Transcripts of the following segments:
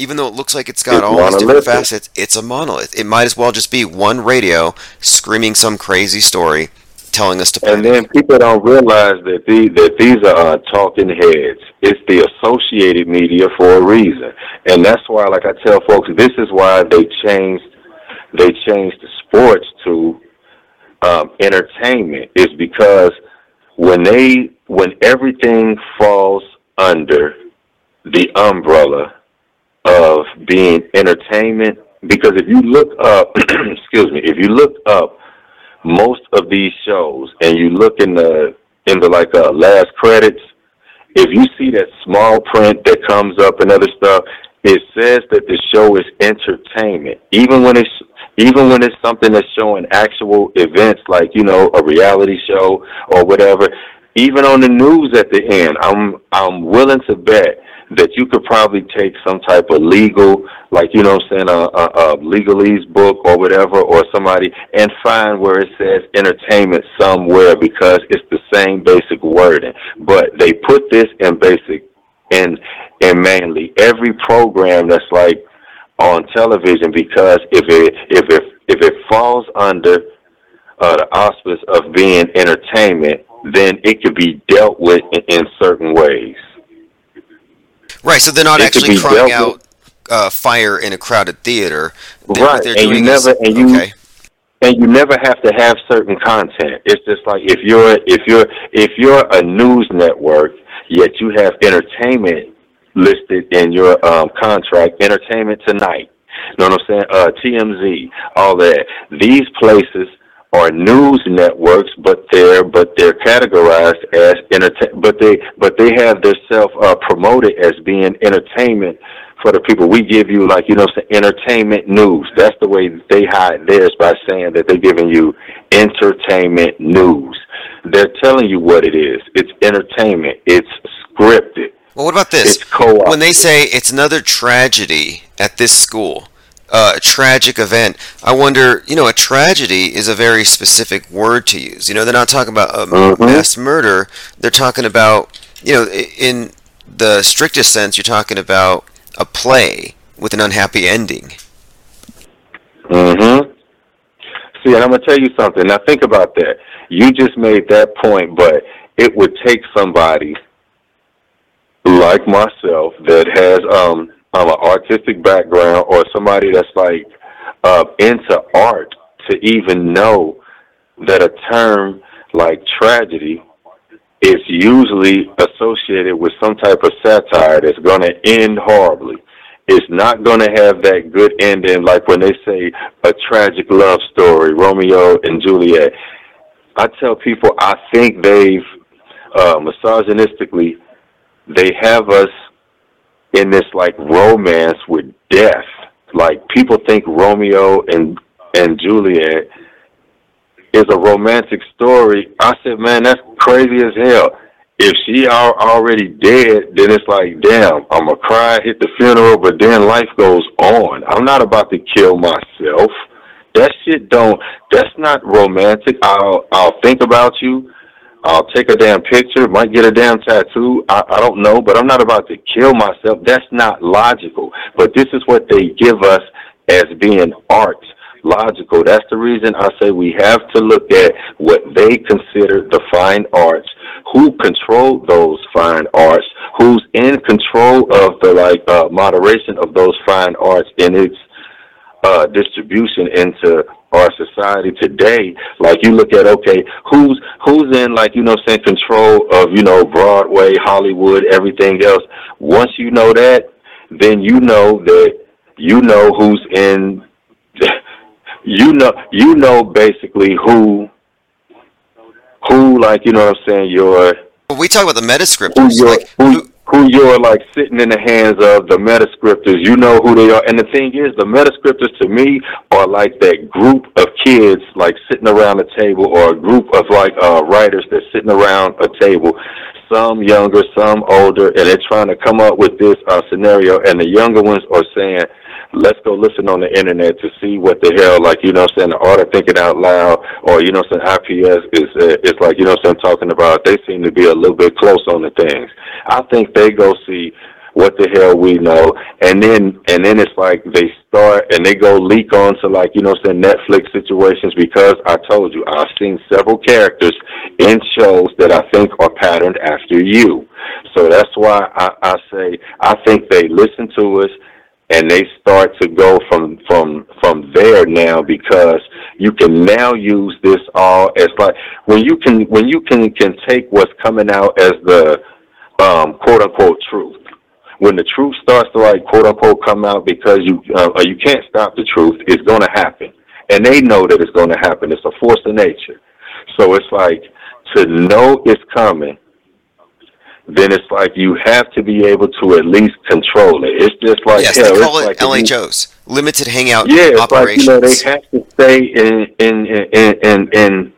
even though it looks like it's got It's all these different facets, it's a monolith. It might as well just be one radio screaming some crazy story, telling us to. And then people don't realize that these that these are uh, talking heads. It's the associated media for a reason, and that's why, like I tell folks, this is why they changed they changed the sports to um, entertainment. Is because when they when everything falls under the umbrella of being entertainment, because if you look up, excuse me, if you look up most of these shows and you look in the in the like uh, last credits, if you see that small print that comes up and other stuff, it says that the show is entertainment. Even when it's even when it's something that's showing actual events like, you know, a reality show or whatever, even on the news at the end, I'm I'm willing to bet that you could probably take some type of legal, like you know, I'm saying a, a, a legalese book or whatever, or somebody, and find where it says entertainment somewhere because it's the same basic wording. But they put this in basic, in in mainly every program that's like on television because if it if it if it falls under uh, the auspice of being entertainment, then it could be dealt with in, in certain ways. Right, so they're not could actually crying out uh, fire in a crowded theater. They- Right, and you doing is- never and you okay. and you never have to have certain content. It's just like if you're if you're if you're a news network, yet you have entertainment listed in your um, contract, Entertainment Tonight. You know what I'm saying? Uh, TMZ, all that. These places are news networks, but they're but they're categorized as entertain. But they but they have themselves uh, promoted as being entertainment for the people. We give you like you know some entertainment news. That's the way they hide theirs by saying that they're giving you entertainment news. They're telling you what it is. It's entertainment. It's scripted. Well, what about this? It's co-op. When they say it's another tragedy at this school, uh, a tragic event, I wonder, you know, a tragedy is a very specific word to use. You know, they're not talking about a Mhm. mass murder. They're talking about, you know, in the strictest sense, you're talking about a play with an unhappy ending. Mm-hmm. See, and I'm gonna tell you something. Now think about that. You just made that point, but it would take somebody like myself that has um, um an artistic background or somebody that's like uh, into art to even know that a term like tragedy is usually associated with some type of satire that's going to end horribly. It's not going to have that good ending like when they say a tragic love story, Romeo and Juliet. I tell people I think they've uh, misogynistically they have us in this like romance with death. Like people think Romeo and and Juliet is a romantic story. I said, man, that's crazy as hell. If she are already dead, then it's like, damn, I'm gonna cry, hit the funeral, but then life goes on. I'm not about to kill myself. That shit don't. That's not romantic. I'll I'll think about you. I'll take a damn picture. Might get a damn tattoo. I, I don't know, but I'm not about to kill myself. That's not logical. But this is what they give us as being art logical. That's the reason I say we have to look at what they consider the fine arts, who control those fine arts, who's in control of the like uh, moderation of those fine arts in its uh, distribution into our society today. Like you look at okay, who's who's in like you know saying control of you know Broadway, Hollywood, everything else. Once you know that, then you know that you know who's in you know you know basically who who like you know what I'm saying your we talk about the who you're like who, who you're like sitting in the hands of the metascriptors. You know who they are. And the thing is, the metascriptors to me are like that group of kids like sitting around a table, or a group of like uh, writers that's sitting around a table. Some younger, some older, and they're trying to come up with this uh, scenario. And the younger ones are saying, let's go listen on the internet to see what the hell, like, you know I'm saying, the art of thinking out loud, or, you know I'm saying, IPR is, uh, is like, you know what I'm saying, talking about, they seem to be a little bit close on the things. I think they go see what the hell we know, and then and then it's like they start and they go leak on to like you know some Netflix situations because I told you I've seen several characters in shows that I think are patterned after you, so that's why I, I say I think they listen to us and they start to go from from from there now because you can now use this all as like when you can when you can can take what's coming out as the um, quote unquote truth. When the truth starts to like quote unquote come out because you uh, you can't stop the truth, it's going to happen, and they know that it's going to happen. It's a force of nature. So it's like to know it's coming then it's like you have to be able to at least control it. It's just like yes, hell, they call it like LHOs, limited hangout yeah, operations. like you know they have to stay in in in in in,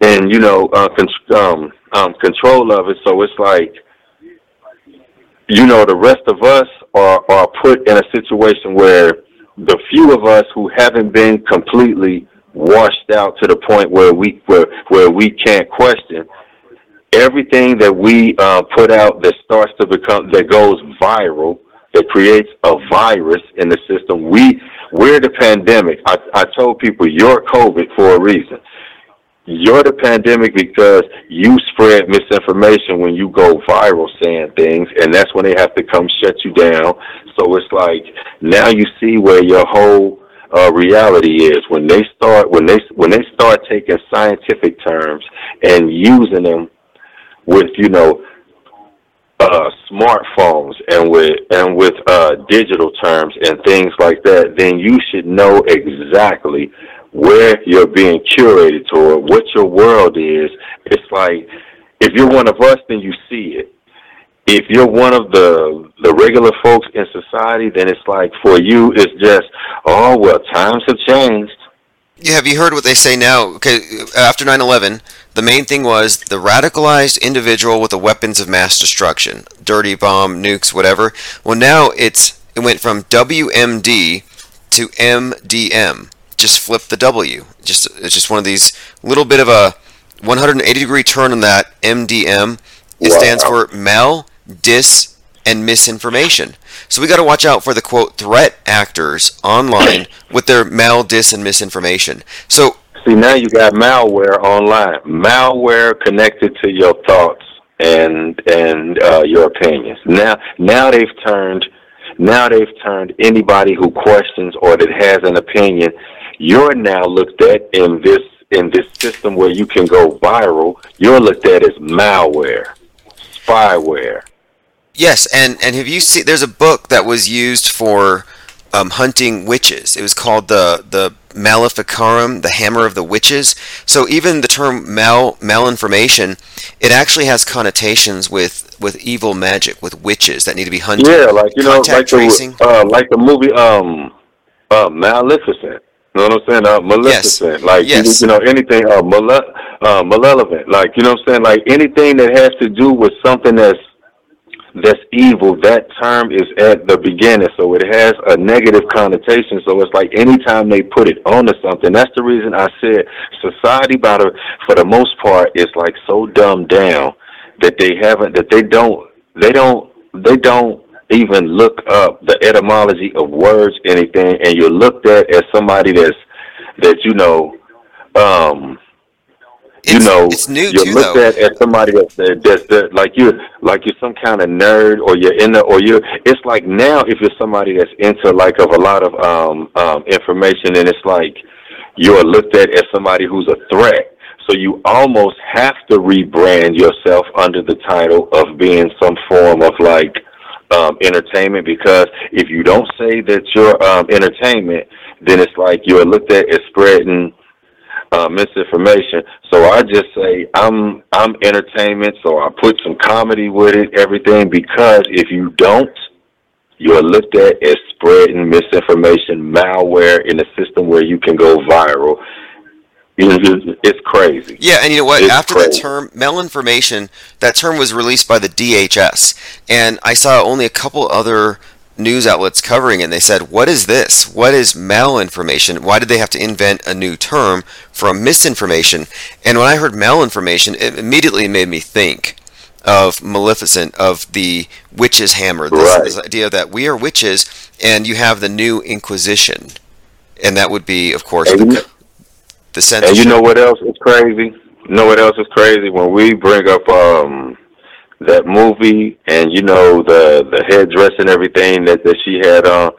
in you know uh, con- um, um, control of it. So it's like you know the rest of us are are put in a situation where the few of us who haven't been completely washed out to the point where we where where we can't question everything that we uh, put out that starts to become that goes viral that creates a virus in the system. We we're the pandemic. I, I told people you're COVID for a reason. You're the pandemic because you spread misinformation when you go viral saying things, and that's when they have to come shut you down. So it's like now you see where your whole uh, reality is when they start when they when they start taking scientific terms and using them with you know uh, smartphones and with and with uh, digital terms and things like that, then you should know exactly where you're being curated toward, what your world is. It's like if you're one of us, then you see it. If you're one of the the regular folks in society, then it's like for you, it's just oh well, times have changed. Yeah, have you heard what they say now? Okay, after 9/11, the main thing was the radicalized individual with the weapons of mass destruction, dirty bomb, nukes, whatever. Well, now it's it went from WMD to MDM. Just flip the W. Just it's just one of these little bit of a 180 degree turn on that MDM. It Wow. stands for mal, dis, and misinformation. So we got to watch out for the quote threat actors online with their mal, dis, and misinformation. So See, now you got malware online. Malware connected to your thoughts and and uh, your opinions. Now, now they've turned. Now they've turned anybody who questions or that has an opinion. You're now looked at in this in this system where you can go viral. You're looked at as malware, spyware. Yes, and and have you seen? There's a book that was used for um, hunting witches. It was called the the Maleficarum, the Hammer of the Witches. So even the term mal malinformation, it actually has connotations with with evil magic, with witches that need to be hunted. Yeah, like you know, like tracing. the uh, like the movie um uh Maleficent. You know what I'm saying? Uh, Maleficent. Like you- you, know anything uh, male- uh malevolent. Like you know what I'm saying? Like anything that has to do with something that's that's evil, that term is at the beginning, so it has a negative connotation. So it's like anytime they put it onto something, that's the reason I said society, by the for the most part, is like so dumbed down that they haven't, that they don't, they don't, they don't even look up the etymology of words, anything, and you're looked at as somebody that's that you know. um you It's- know, it's new you're too, looked though. at as somebody that's, that's, that's like you, like you're some kind of nerd, or you're in the, or you're. It's like now, if you're somebody that's into like of a lot of um um information, and it's like you're looked at as somebody who's a threat. So you almost have to rebrand yourself under the title of being some form of like um, entertainment because if you don't say that you're um, entertainment, then it's like you're looked at as spreading uh, misinformation. So I just say I'm I'm entertainment. So I put some comedy with it, everything. Because if you don't, you're looked at as spreading misinformation, malware in a system where you can go viral. It's crazy. Yeah, and you know what? It's After that term, malinformation, that term was released by the DHS, and I saw only a couple other news outlets covering it. And they said, "What is this? What is malinformation? Why did they have to invent a new term for misinformation?" And when I heard malinformation, it immediately made me think. of Maleficent, of the witch's hammer. This, Right. this idea that we are witches, and you have the new Inquisition, and that would be, of course, And the, you- the And you know what else is crazy? You know what else is crazy? When we bring up um that movie and you know the the headdress and everything that that she had on,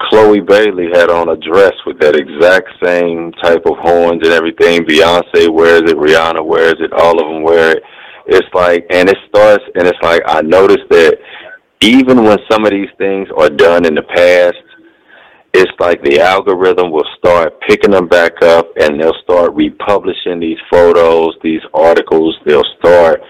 Chloe Bailey had on a dress with that exact same type of horns and everything. Beyonce wears it, Rihanna wears it, all of them wear it. It's like, and it starts, and it's like I noticed that even when some of these things are done in the past, it's like the algorithm will start picking them back up and they'll start republishing these photos, these articles. They'll start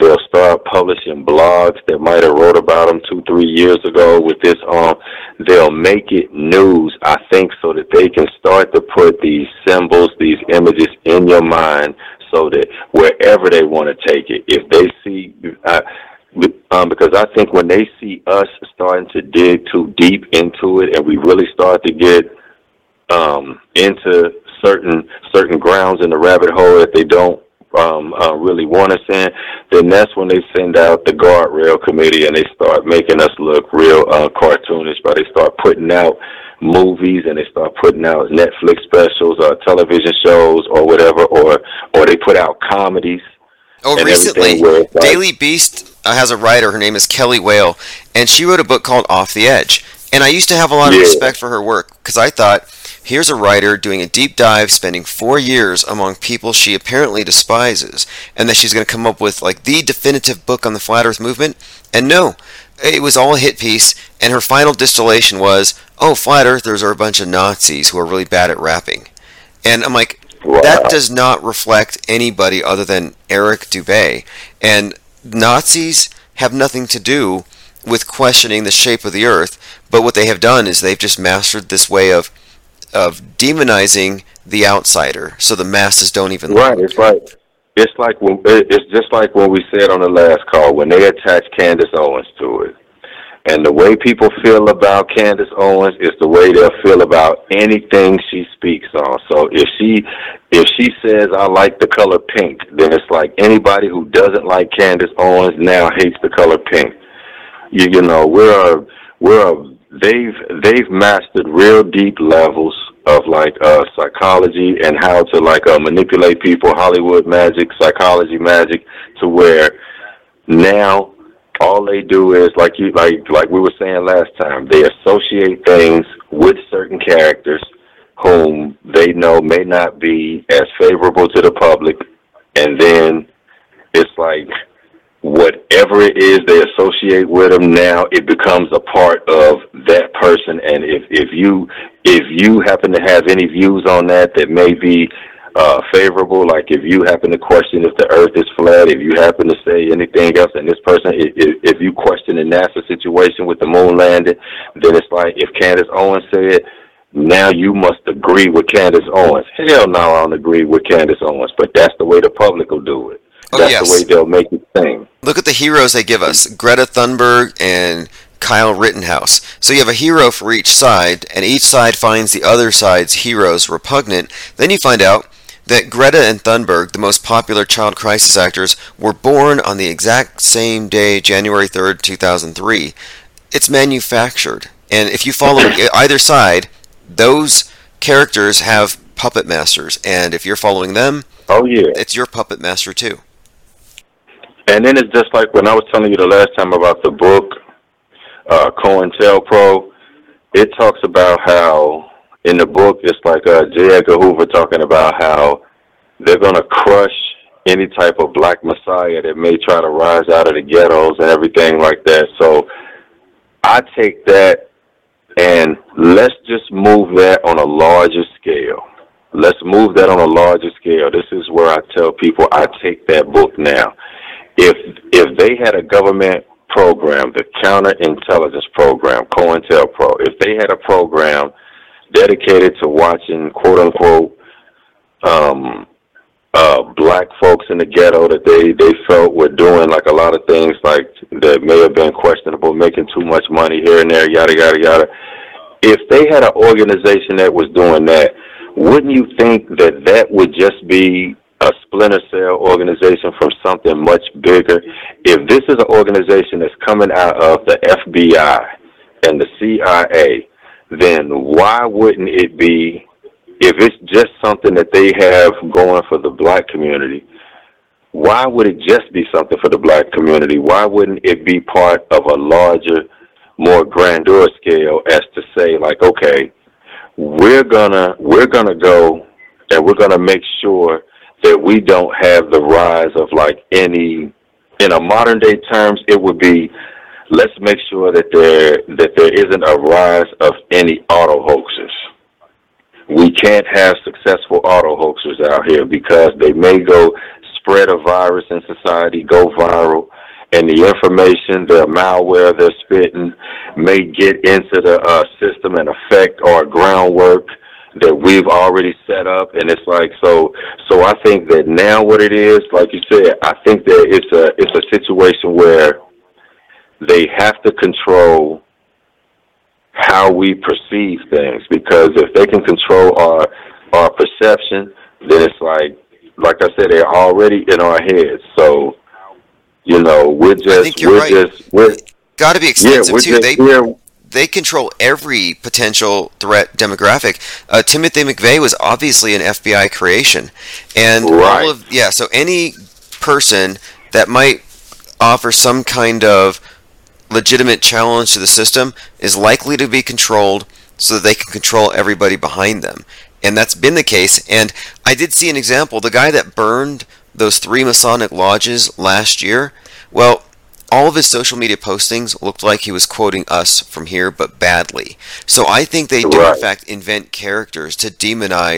they'll start publishing blogs that might have wrote about them two, three years ago with this on. They'll make it news, I think, so that they can start to put these symbols, these images in your mind so that wherever they want to take it, if they see, uh, um, because I think when they see us starting to dig too deep into it, and we really start to get um, into certain certain grounds in the rabbit hole that they don't um, uh, really want us in, then that's when they send out the guardrail committee and they start making us look real uh, cartoonish. But they start putting out movies and they start putting out Netflix specials or television shows or whatever, or or they put out comedies. Oh, recently, everything where it's like- Daily Beast uh, has a writer. Her name is Kelly Weill, and she wrote a book called Off the Edge. And I used to have a lot of Yeah. respect for her work because I thought, here's a writer doing a deep dive, spending four years among people she apparently despises, and that she's going to come up with like the definitive book on the flat Earth movement. And no, it was all a hit piece. And her final distillation was, oh, flat Earthers are a bunch of Nazis who are really bad at rapping. And I'm like, Wow. that does not reflect anybody other than Eric Dubay. And Nazis have nothing to do with questioning the shape of the earth, but what they have done is they've just mastered this way of of demonizing the outsider, so the masses don't even Right. It's like it's like when it's just like when we said on the last call when they attach Candace Owens to it. And the way people feel about Candace Owens is the way they'll feel about anything she speaks on. So if she if she says I like the color pink, then it's like anybody who doesn't like Candace Owens now hates the color pink. You you know, we're a, we're a, they've they've mastered real deep levels of like uh psychology and how to like uh, manipulate people, Hollywood magic, psychology magic to where now all they do is like you like like we were saying last time they associate things with certain characters whom they know may not be as favorable to the public. And then it's like whatever it is they associate with them now it becomes a part of that person and if if you if you happen to have any views on that that may be uh favorable like if you happen to question if the earth is flat if you happen to say anything else and this person if, if you question the nasa situation with the moon landing then it's like if candace owens said now you must agree with Candace Owens. Hell no, I don't agree with Candace Owens, but that's the way the public will do it. Oh, That's yes. the way they'll make it sing. Look at the heroes they give us Greta Thunberg and Kyle Rittenhouse. So you have a hero for each side, and each side finds the other side's heroes repugnant. Then you find out that Greta and Thunberg, the most popular child crisis actors, were born on the exact same day, January 3rd, 2003. It's manufactured. And if you follow either side, those characters have puppet masters. And if you're following them, Oh yeah. it's your puppet master too. And then it's just like when I was telling you the last time about the book, uh, COINTELPRO, it talks about how in the book it's like uh, J. Edgar Hoover talking about how they're going to crush any type of black messiah that may try to rise out of the ghettos and everything like that. So I take that and let's just move that on a larger scale. Let's move that on a larger scale. This is where I tell people I take that book now. If if they had a government program, the counterintelligence program, COINTELPRO, if they had a program dedicated to watching quote unquote um uh black folks in the ghetto that they they felt were doing like a lot of things like that may have been questionable, making too much money here and there, yada yada yada. If they had an organization that was doing that, wouldn't you think that that would just be splinter cell organization from something much bigger. If this is an organization that's coming out of the FBI and the CIA, then why wouldn't it be, if it's just something that they have going for the black community, why would it just be something for the black community? Why wouldn't it be part of a larger, more grandeur scale as to say like, okay, we're gonna we're gonna go and we're gonna make sure that we don't have the rise of like any in a modern day terms it would be let's make sure that there that there isn't a rise of any auto hoaxers. We can't have successful auto hoaxers out here because they may go spread a virus in society, go viral, and the information, the malware they're spitting may get into the uh, system and affect our groundwork that we've already set up and it's like so so I think that now what it is like you said I think that it's a it's a situation where they have to control how we perceive things because if they can control our our perception then it's like like I said they're already in our heads so you know we're just I think you're we're right. just we're Got to be yeah extensive we're too. just They they control every potential threat demographic. Uh, Timothy McVeigh was obviously an FBI creation, and Right. all of yeah. So any person that might offer some kind of legitimate challenge to the system is likely to be controlled so that they can control everybody behind them. And that's been the case. And I did see an example. The guy that burned those three Masonic lodges last year, well, all of his social media postings looked like he was quoting us from here, but badly. So I think they do, Right. in fact, invent characters to demonize.